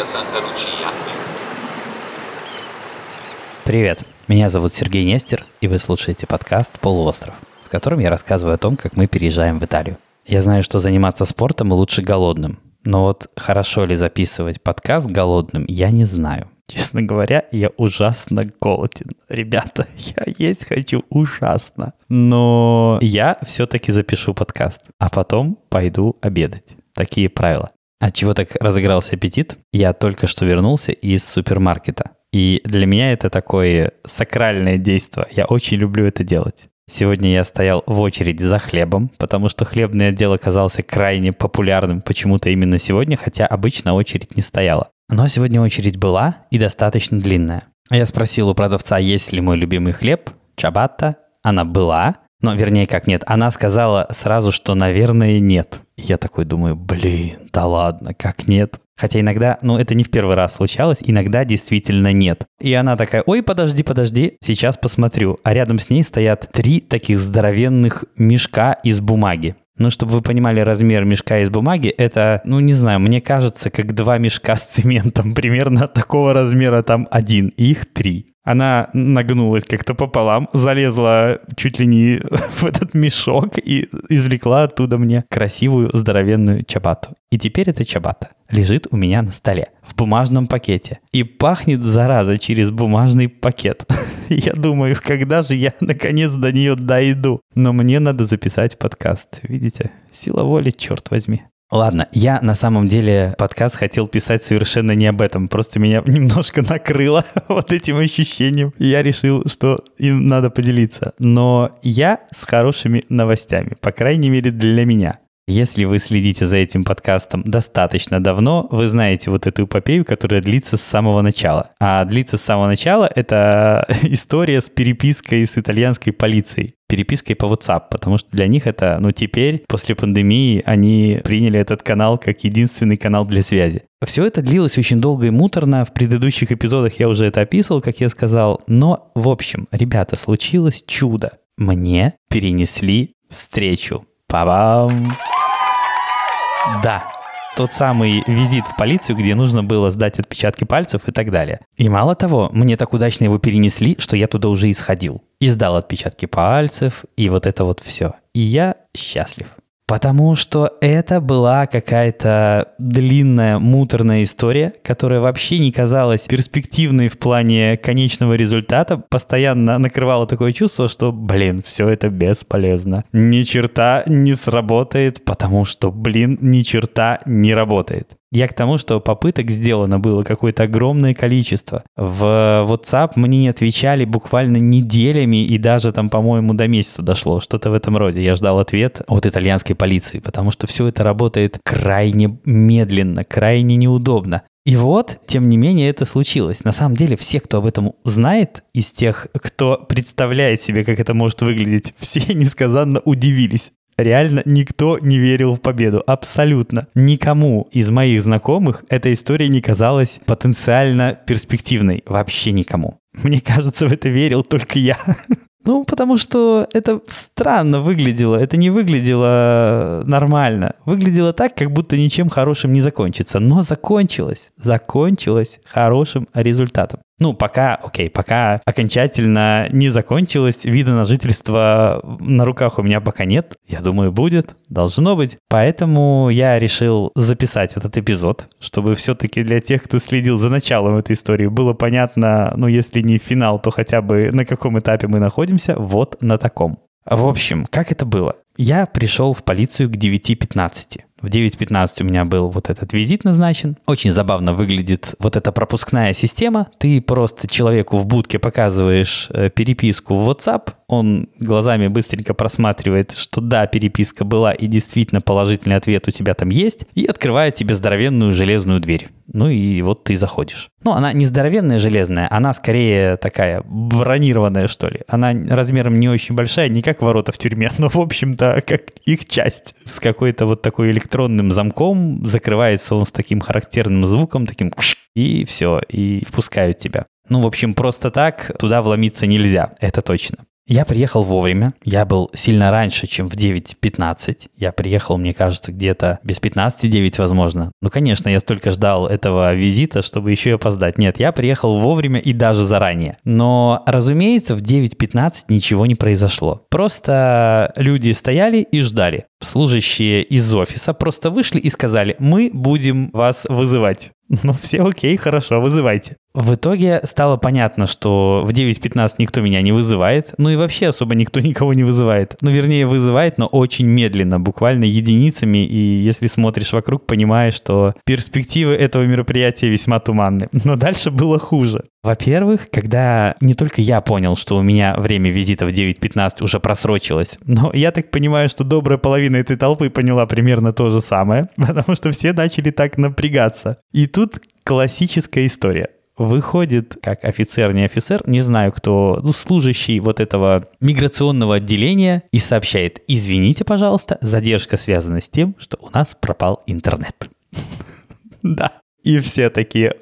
Santa Lucia. Привет, меня зовут Сергей Нестер, и вы слушаете подкаст «Полуостров», в котором я рассказываю о том, как мы переезжаем в Италию. Я знаю, что заниматься спортом лучше голодным, но вот хорошо ли записывать подкаст голодным, я не знаю. Честно говоря, я ужасно голоден. Ребята, я есть хочу ужасно. Но я все-таки запишу подкаст, а потом пойду обедать. Такие правила. От чего так разыгрался аппетит? Я только что вернулся из супермаркета. И для меня это такое сакральное действие. Я очень люблю это делать. Сегодня я стоял в очереди за хлебом, потому что хлебный отдел оказался крайне популярным почему-то именно сегодня, хотя обычно очередь не стояла. Но сегодня очередь была и достаточно длинная. Я спросил у продавца, есть ли мой любимый хлеб, чабатта. Она была, но вернее как нет. Она сказала сразу, что, наверное, нет. Я такой думаю, блин, да ладно, как нет? Хотя иногда, ну это не в первый раз случалось, иногда действительно нет. И она такая, ой, подожди, подожди, сейчас посмотрю. А рядом с ней стоят три таких здоровенных мешка из бумаги. Ну, чтобы вы понимали размер мешка из бумаги, это, ну, не знаю, мне кажется, как два мешка с цементом. Примерно такого размера там один, их три. Она нагнулась как-то пополам, залезла чуть ли не в этот мешок и извлекла оттуда мне красивую здоровенную чабату. И теперь эта чабата лежит у меня на столе в бумажном пакете. И пахнет, зараза, через бумажный пакет. Я думаю, когда же я наконец до нее дойду? Но мне надо записать подкаст. Видите? Сила воли, черт возьми. Ладно, я на самом деле подкаст хотел писать совершенно не об этом. Просто меня немножко накрыло вот этим ощущением. Я решил, что им надо поделиться. Но я с хорошими новостями, по крайней мере для меня. Если вы следите за этим подкастом достаточно давно, вы знаете вот эту эпопею, которая длится с самого начала. А длится с самого начала — это история с перепиской с итальянской полицией перепиской по WhatsApp, потому что для них это, ну, теперь, после пандемии, они приняли этот канал как единственный канал для связи. Все это длилось очень долго и муторно. В предыдущих эпизодах я уже это описывал, как я сказал. Но, в общем, ребята, случилось чудо. Мне перенесли встречу. Па-бам! Да, тот самый визит в полицию, где нужно было сдать отпечатки пальцев и так далее. И мало того, мне так удачно его перенесли, что я туда уже и сходил. И сдал отпечатки пальцев, и вот это вот все. И я счастлив. Потому что это была какая-то длинная, муторная история, которая вообще не казалась перспективной в плане конечного результата. Постоянно накрывало такое чувство, что, блин, все это бесполезно. Ни черта не сработает, потому что, блин, ни черта не работает. Я к тому, что попыток сделано было какое-то огромное количество. В WhatsApp мне не отвечали буквально неделями и даже там, по-моему, до месяца дошло, что-то в этом роде. Я ждал ответ от итальянской полиции, потому что все это работает крайне медленно, крайне неудобно. И вот, тем не менее, это случилось. На самом деле, все, кто об этом знает, из тех, кто представляет себе, как это может выглядеть, все несказанно удивились. Реально никто не верил в победу. Абсолютно. Никому из моих знакомых эта история не казалась потенциально перспективной. Вообще никому. Мне кажется, в это верил только я. Ну, потому что это странно выглядело. Это не выглядело нормально. Выглядело так, как будто ничем хорошим не закончится. Но закончилось. Закончилось хорошим результатом. Ну, пока, окей, пока окончательно не закончилось, вида на жительство на руках у меня пока нет. Я думаю, будет, должно быть. Поэтому я решил записать этот эпизод, чтобы все-таки для тех, кто следил за началом этой истории, было понятно, ну, если не финал, то хотя бы на каком этапе мы находимся, вот на таком. В общем, как это было? Я пришел в полицию к 9.15. В 9.15 у меня был вот этот визит назначен. Очень забавно выглядит вот эта пропускная система. Ты просто человеку в будке показываешь э, переписку в WhatsApp, он глазами быстренько просматривает, что да, переписка была и действительно положительный ответ у тебя там есть, и открывает тебе здоровенную железную дверь. Ну и вот ты заходишь. Ну, она не здоровенная железная, она скорее такая бронированная, что ли. Она размером не очень большая, не как ворота в тюрьме, но, в общем-то, как их часть. С какой-то вот такой электронным замком закрывается он с таким характерным звуком, таким и все, и впускают тебя. Ну, в общем, просто так туда вломиться нельзя, это точно. Я приехал вовремя. Я был сильно раньше, чем в 9.15. Я приехал, мне кажется, где-то без 15.9, возможно. Ну, конечно, я столько ждал этого визита, чтобы еще и опоздать. Нет, я приехал вовремя и даже заранее. Но, разумеется, в 9.15 ничего не произошло. Просто люди стояли и ждали. Служащие из офиса просто вышли и сказали, мы будем вас вызывать. Ну, все окей, хорошо, вызывайте. В итоге стало понятно, что в 9.15 никто меня не вызывает, ну и вообще особо никто никого не вызывает. Ну, вернее, вызывает, но очень медленно, буквально единицами, и если смотришь вокруг, понимаешь, что перспективы этого мероприятия весьма туманны. Но дальше было хуже. Во-первых, когда не только я понял, что у меня время визита в 9.15 уже просрочилось, но я так понимаю, что добрая половина этой толпы поняла примерно то же самое, потому что все начали так напрягаться. И тут классическая история выходит как офицер, не офицер, не знаю кто, ну, служащий вот этого миграционного отделения и сообщает, извините, пожалуйста, задержка связана с тем, что у нас пропал интернет. Да. И все такие,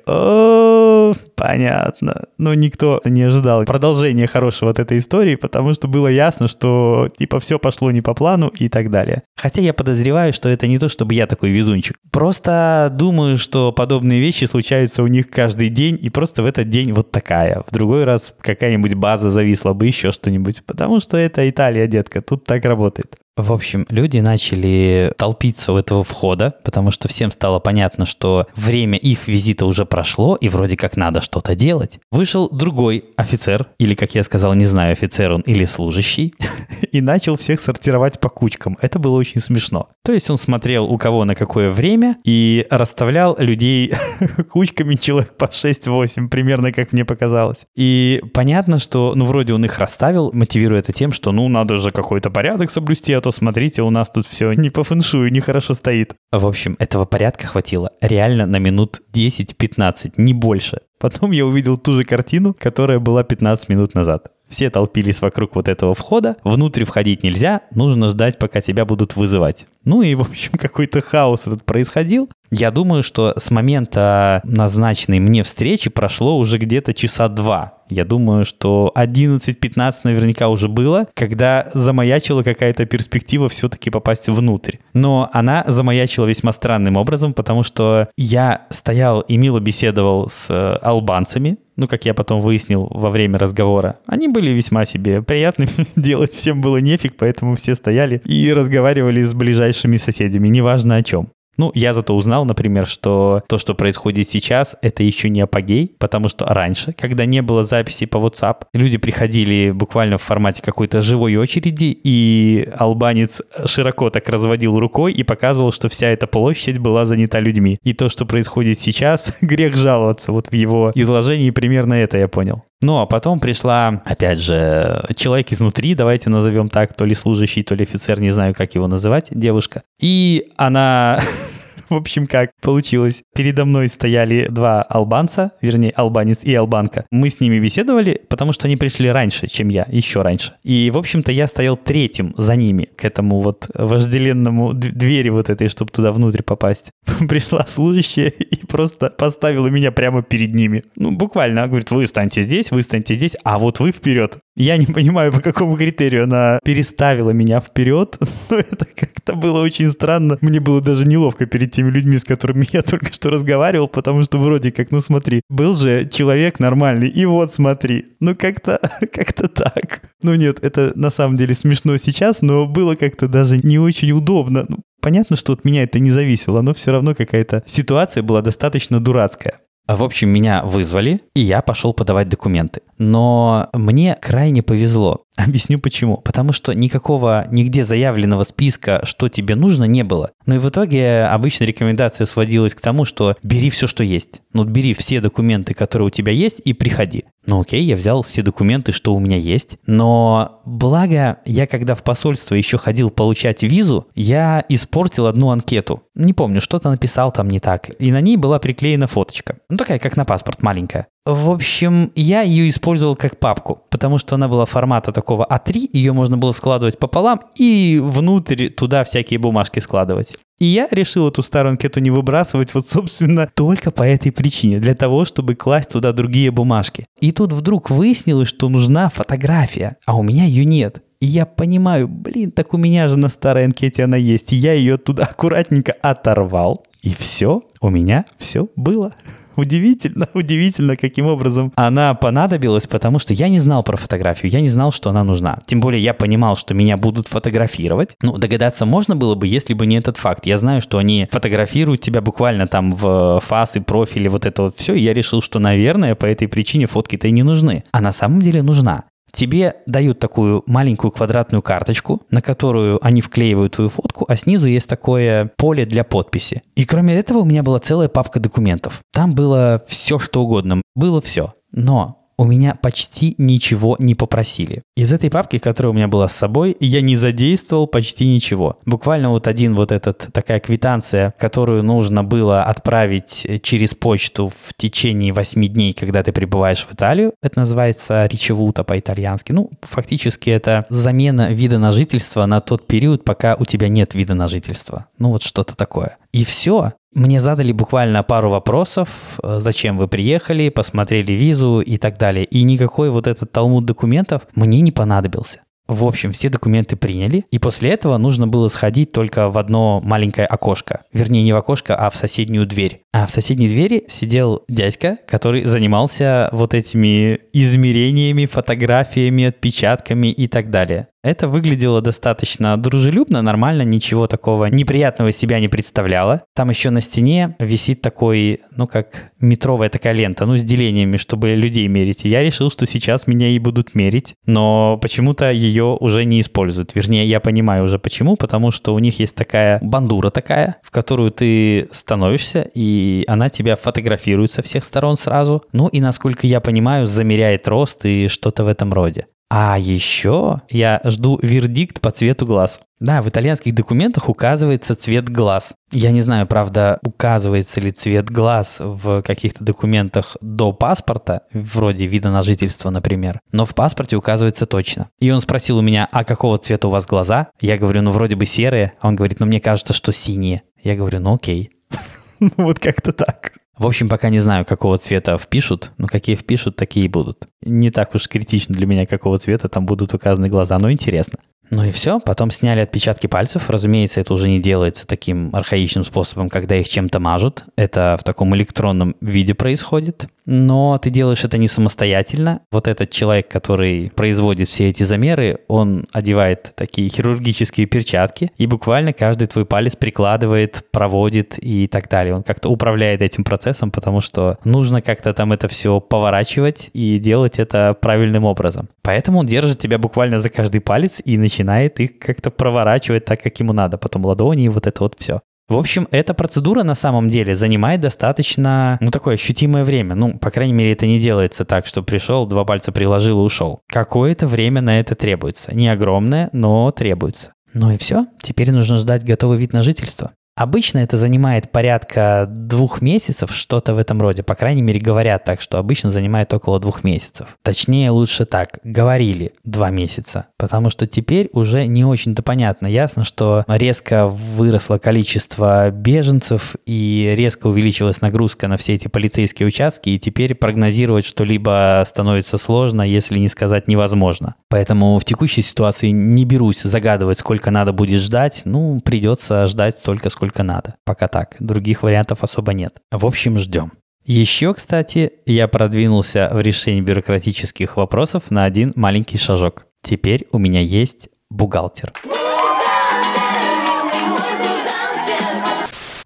понятно. Но никто не ожидал продолжения хорошего от этой истории, потому что было ясно, что типа все пошло не по плану и так далее. Хотя я подозреваю, что это не то, чтобы я такой везунчик. Просто думаю, что подобные вещи случаются у них каждый день, и просто в этот день вот такая. В другой раз какая-нибудь база зависла бы, еще что-нибудь. Потому что это Италия, детка, тут так работает. В общем, люди начали толпиться у этого входа, потому что всем стало понятно, что время их визита уже прошло, и вроде как надо что-то делать. Вышел другой офицер, или, как я сказал, не знаю, офицер он или служащий, и начал всех сортировать по кучкам. Это было очень смешно. То есть он смотрел, у кого на какое время, и расставлял людей кучками человек по 6-8, примерно как мне показалось. И понятно, что, ну, вроде он их расставил, мотивируя это тем, что, ну, надо же какой-то порядок соблюсти, а то смотрите, у нас тут все не по фэншую, нехорошо стоит. В общем, этого порядка хватило реально на минут 10-15, не больше. Потом я увидел ту же картину, которая была 15 минут назад. Все толпились вокруг вот этого входа. Внутрь входить нельзя, нужно ждать, пока тебя будут вызывать. Ну и, в общем, какой-то хаос этот происходил. Я думаю, что с момента назначенной мне встречи прошло уже где-то часа два. Я думаю, что 11-15 наверняка уже было, когда замаячила какая-то перспектива все-таки попасть внутрь. Но она замаячила весьма странным образом, потому что я стоял и мило беседовал с э, албанцами, ну, как я потом выяснил во время разговора, они были весьма себе приятными, делать всем было нефиг, поэтому все стояли и разговаривали с ближайшими соседями, неважно о чем. Ну, я зато узнал, например, что то, что происходит сейчас, это еще не апогей, потому что раньше, когда не было записи по WhatsApp, люди приходили буквально в формате какой-то живой очереди, и албанец широко так разводил рукой и показывал, что вся эта площадь была занята людьми. И то, что происходит сейчас, грех жаловаться. Вот в его изложении примерно это я понял. Ну, а потом пришла, опять же, человек изнутри, давайте назовем так, то ли служащий, то ли офицер, не знаю, как его называть, девушка. И она В общем, как получилось. Передо мной стояли два албанца, вернее, албанец и албанка. Мы с ними беседовали, потому что они пришли раньше, чем я, еще раньше. И, в общем-то, я стоял третьим за ними, к этому вот вожделенному двери вот этой, чтобы туда внутрь попасть. Пришла служащая и просто поставила меня прямо перед ними. Ну, буквально, говорит, вы станьте здесь, вы станьте здесь, а вот вы вперед. Я не понимаю, по какому критерию она переставила меня вперед, но это как-то было очень странно. Мне было даже неловко перед теми людьми, с которыми я только что разговаривал, потому что вроде как, ну смотри, был же человек нормальный, и вот смотри, ну как-то как-то так. Ну нет, это на самом деле смешно сейчас, но было как-то даже не очень удобно. Ну, Понятно, что от меня это не зависело, но все равно какая-то ситуация была достаточно дурацкая. В общем, меня вызвали, и я пошел подавать документы. Но мне крайне повезло. Объясню почему. Потому что никакого нигде заявленного списка, что тебе нужно, не было. Ну и в итоге обычно рекомендация сводилась к тому, что бери все, что есть. Ну, бери все документы, которые у тебя есть, и приходи. Ну окей, я взял все документы, что у меня есть. Но благо, я когда в посольство еще ходил получать визу, я испортил одну анкету. Не помню, что-то написал там не так. И на ней была приклеена фоточка. Ну такая, как на паспорт, маленькая. В общем, я ее использовал как папку, потому что она была формата такого А3, ее можно было складывать пополам и внутрь туда всякие бумажки складывать. И я решил эту старую анкету не выбрасывать вот, собственно, только по этой причине, для того, чтобы класть туда другие бумажки. И тут вдруг выяснилось, что нужна фотография, а у меня ее нет. И я понимаю, блин, так у меня же на старой анкете она есть. И я ее туда аккуратненько оторвал. И все, у меня все было. Удивительно, удивительно, каким образом она понадобилась, потому что я не знал про фотографию, я не знал, что она нужна. Тем более я понимал, что меня будут фотографировать. Ну, догадаться можно было бы, если бы не этот факт. Я знаю, что они фотографируют тебя буквально там в фасы, профили, вот это вот все, и я решил, что, наверное, по этой причине фотки-то и не нужны. А на самом деле нужна. Тебе дают такую маленькую квадратную карточку, на которую они вклеивают твою фотку, а снизу есть такое поле для подписи. И кроме этого у меня была целая папка документов. Там было все, что угодно. Было все. Но у меня почти ничего не попросили. Из этой папки, которая у меня была с собой, я не задействовал почти ничего. Буквально вот один вот этот, такая квитанция, которую нужно было отправить через почту в течение 8 дней, когда ты прибываешь в Италию. Это называется речевута по-итальянски. Ну, фактически это замена вида на жительство на тот период, пока у тебя нет вида на жительство. Ну, вот что-то такое. И все. Мне задали буквально пару вопросов, э, зачем вы приехали, посмотрели визу и так далее. И никакой вот этот талмуд документов мне не понадобился. В общем, все документы приняли, и после этого нужно было сходить только в одно маленькое окошко. Вернее, не в окошко, а в соседнюю дверь. А в соседней двери сидел дядька, который занимался вот этими измерениями, фотографиями, отпечатками и так далее. Это выглядело достаточно дружелюбно, нормально, ничего такого неприятного себя не представляло. Там еще на стене висит такой, ну как метровая такая лента, ну с делениями, чтобы людей мерить. Я решил, что сейчас меня и будут мерить, но почему-то ее уже не используют. Вернее, я понимаю уже почему, потому что у них есть такая бандура такая, в которую ты становишься, и она тебя фотографирует со всех сторон сразу. Ну и, насколько я понимаю, замеряет рост и что-то в этом роде. А еще я жду вердикт по цвету глаз. Да, в итальянских документах указывается цвет глаз. Я не знаю, правда, указывается ли цвет глаз в каких-то документах до паспорта, вроде вида на жительство, например, но в паспорте указывается точно. И он спросил у меня, а какого цвета у вас глаза? Я говорю, ну вроде бы серые. А он говорит, ну мне кажется, что синие. Я говорю, ну окей. Ну вот как-то так. В общем, пока не знаю, какого цвета впишут, но какие впишут, такие и будут. Не так уж критично для меня, какого цвета там будут указаны глаза, но интересно. Ну и все, потом сняли отпечатки пальцев. Разумеется, это уже не делается таким архаичным способом, когда их чем-то мажут. Это в таком электронном виде происходит. Но ты делаешь это не самостоятельно. Вот этот человек, который производит все эти замеры, он одевает такие хирургические перчатки и буквально каждый твой палец прикладывает, проводит и так далее. Он как-то управляет этим процессом, потому что нужно как-то там это все поворачивать и делать это правильным образом. Поэтому он держит тебя буквально за каждый палец и начинает начинает их как-то проворачивать так, как ему надо. Потом ладони и вот это вот все. В общем, эта процедура на самом деле занимает достаточно, ну, такое ощутимое время. Ну, по крайней мере, это не делается так, что пришел, два пальца приложил и ушел. Какое-то время на это требуется. Не огромное, но требуется. Ну и все. Теперь нужно ждать готовый вид на жительство. Обычно это занимает порядка двух месяцев, что-то в этом роде. По крайней мере, говорят так, что обычно занимает около двух месяцев. Точнее, лучше так, говорили два месяца. Потому что теперь уже не очень-то понятно. Ясно, что резко выросло количество беженцев и резко увеличилась нагрузка на все эти полицейские участки, и теперь прогнозировать что-либо становится сложно, если не сказать невозможно. Поэтому в текущей ситуации не берусь загадывать, сколько надо будет ждать. Ну, придется ждать столько, сколько сколько надо. Пока так. Других вариантов особо нет. В общем, ждем. Еще, кстати, я продвинулся в решении бюрократических вопросов на один маленький шажок. Теперь у меня есть бухгалтер.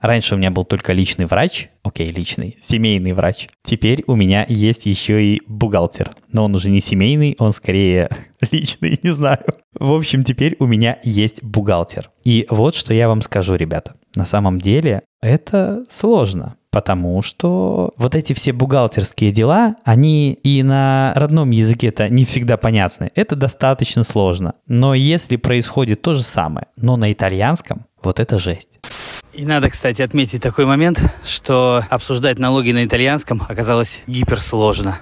Раньше у меня был только личный врач, окей, личный, семейный врач. Теперь у меня есть еще и бухгалтер. Но он уже не семейный, он скорее личный, не знаю. В общем, теперь у меня есть бухгалтер. И вот что я вам скажу, ребята. На самом деле это сложно, потому что вот эти все бухгалтерские дела, они и на родном языке-то не всегда понятны. Это достаточно сложно. Но если происходит то же самое, но на итальянском, вот это жесть. И надо, кстати, отметить такой момент, что обсуждать налоги на итальянском оказалось гиперсложно.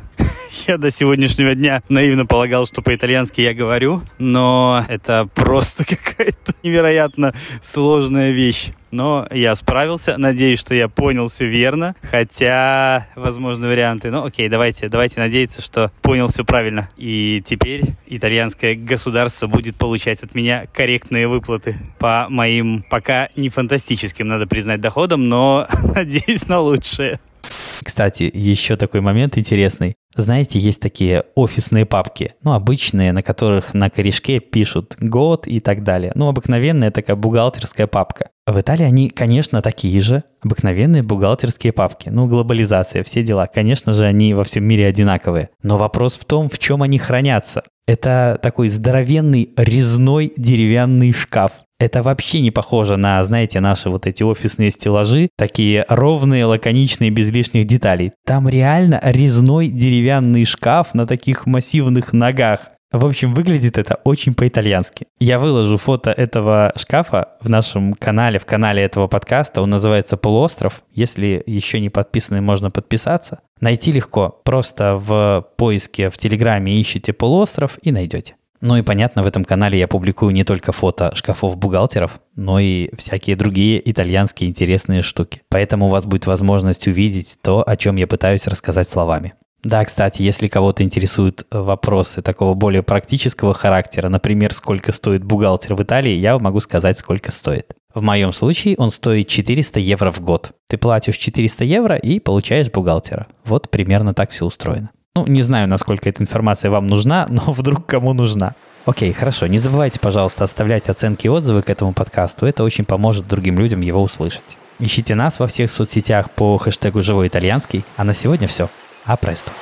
Я до сегодняшнего дня наивно полагал, что по-итальянски я говорю, но это просто какая-то невероятно сложная вещь. Но я справился. Надеюсь, что я понял все верно. Хотя, возможны варианты. Ну, окей, давайте, давайте надеяться, что понял все правильно. И теперь итальянское государство будет получать от меня корректные выплаты по моим пока не фантастическим, надо признать, доходам, но надеюсь на лучшее. Кстати, еще такой момент интересный. Знаете, есть такие офисные папки, ну, обычные, на которых на корешке пишут год и так далее. Ну, обыкновенная такая бухгалтерская папка. В Италии они, конечно, такие же, обыкновенные бухгалтерские папки. Ну, глобализация, все дела. Конечно же, они во всем мире одинаковые. Но вопрос в том, в чем они хранятся. Это такой здоровенный резной деревянный шкаф. Это вообще не похоже на, знаете, наши вот эти офисные стеллажи, такие ровные, лаконичные, без лишних деталей. Там реально резной деревянный шкаф на таких массивных ногах. В общем, выглядит это очень по-итальянски. Я выложу фото этого шкафа в нашем канале, в канале этого подкаста. Он называется «Полуостров». Если еще не подписаны, можно подписаться. Найти легко. Просто в поиске в Телеграме ищите «Полуостров» и найдете. Ну и понятно, в этом канале я публикую не только фото шкафов бухгалтеров, но и всякие другие итальянские интересные штуки. Поэтому у вас будет возможность увидеть то, о чем я пытаюсь рассказать словами. Да, кстати, если кого-то интересуют э, вопросы такого более практического характера, например, сколько стоит бухгалтер в Италии, я могу сказать, сколько стоит. В моем случае он стоит 400 евро в год. Ты платишь 400 евро и получаешь бухгалтера. Вот примерно так все устроено. Ну, не знаю, насколько эта информация вам нужна, но вдруг кому нужна. Окей, хорошо. Не забывайте, пожалуйста, оставлять оценки и отзывы к этому подкасту. Это очень поможет другим людям его услышать. Ищите нас во всех соцсетях по хэштегу «Живой итальянский». А на сегодня все. А престо.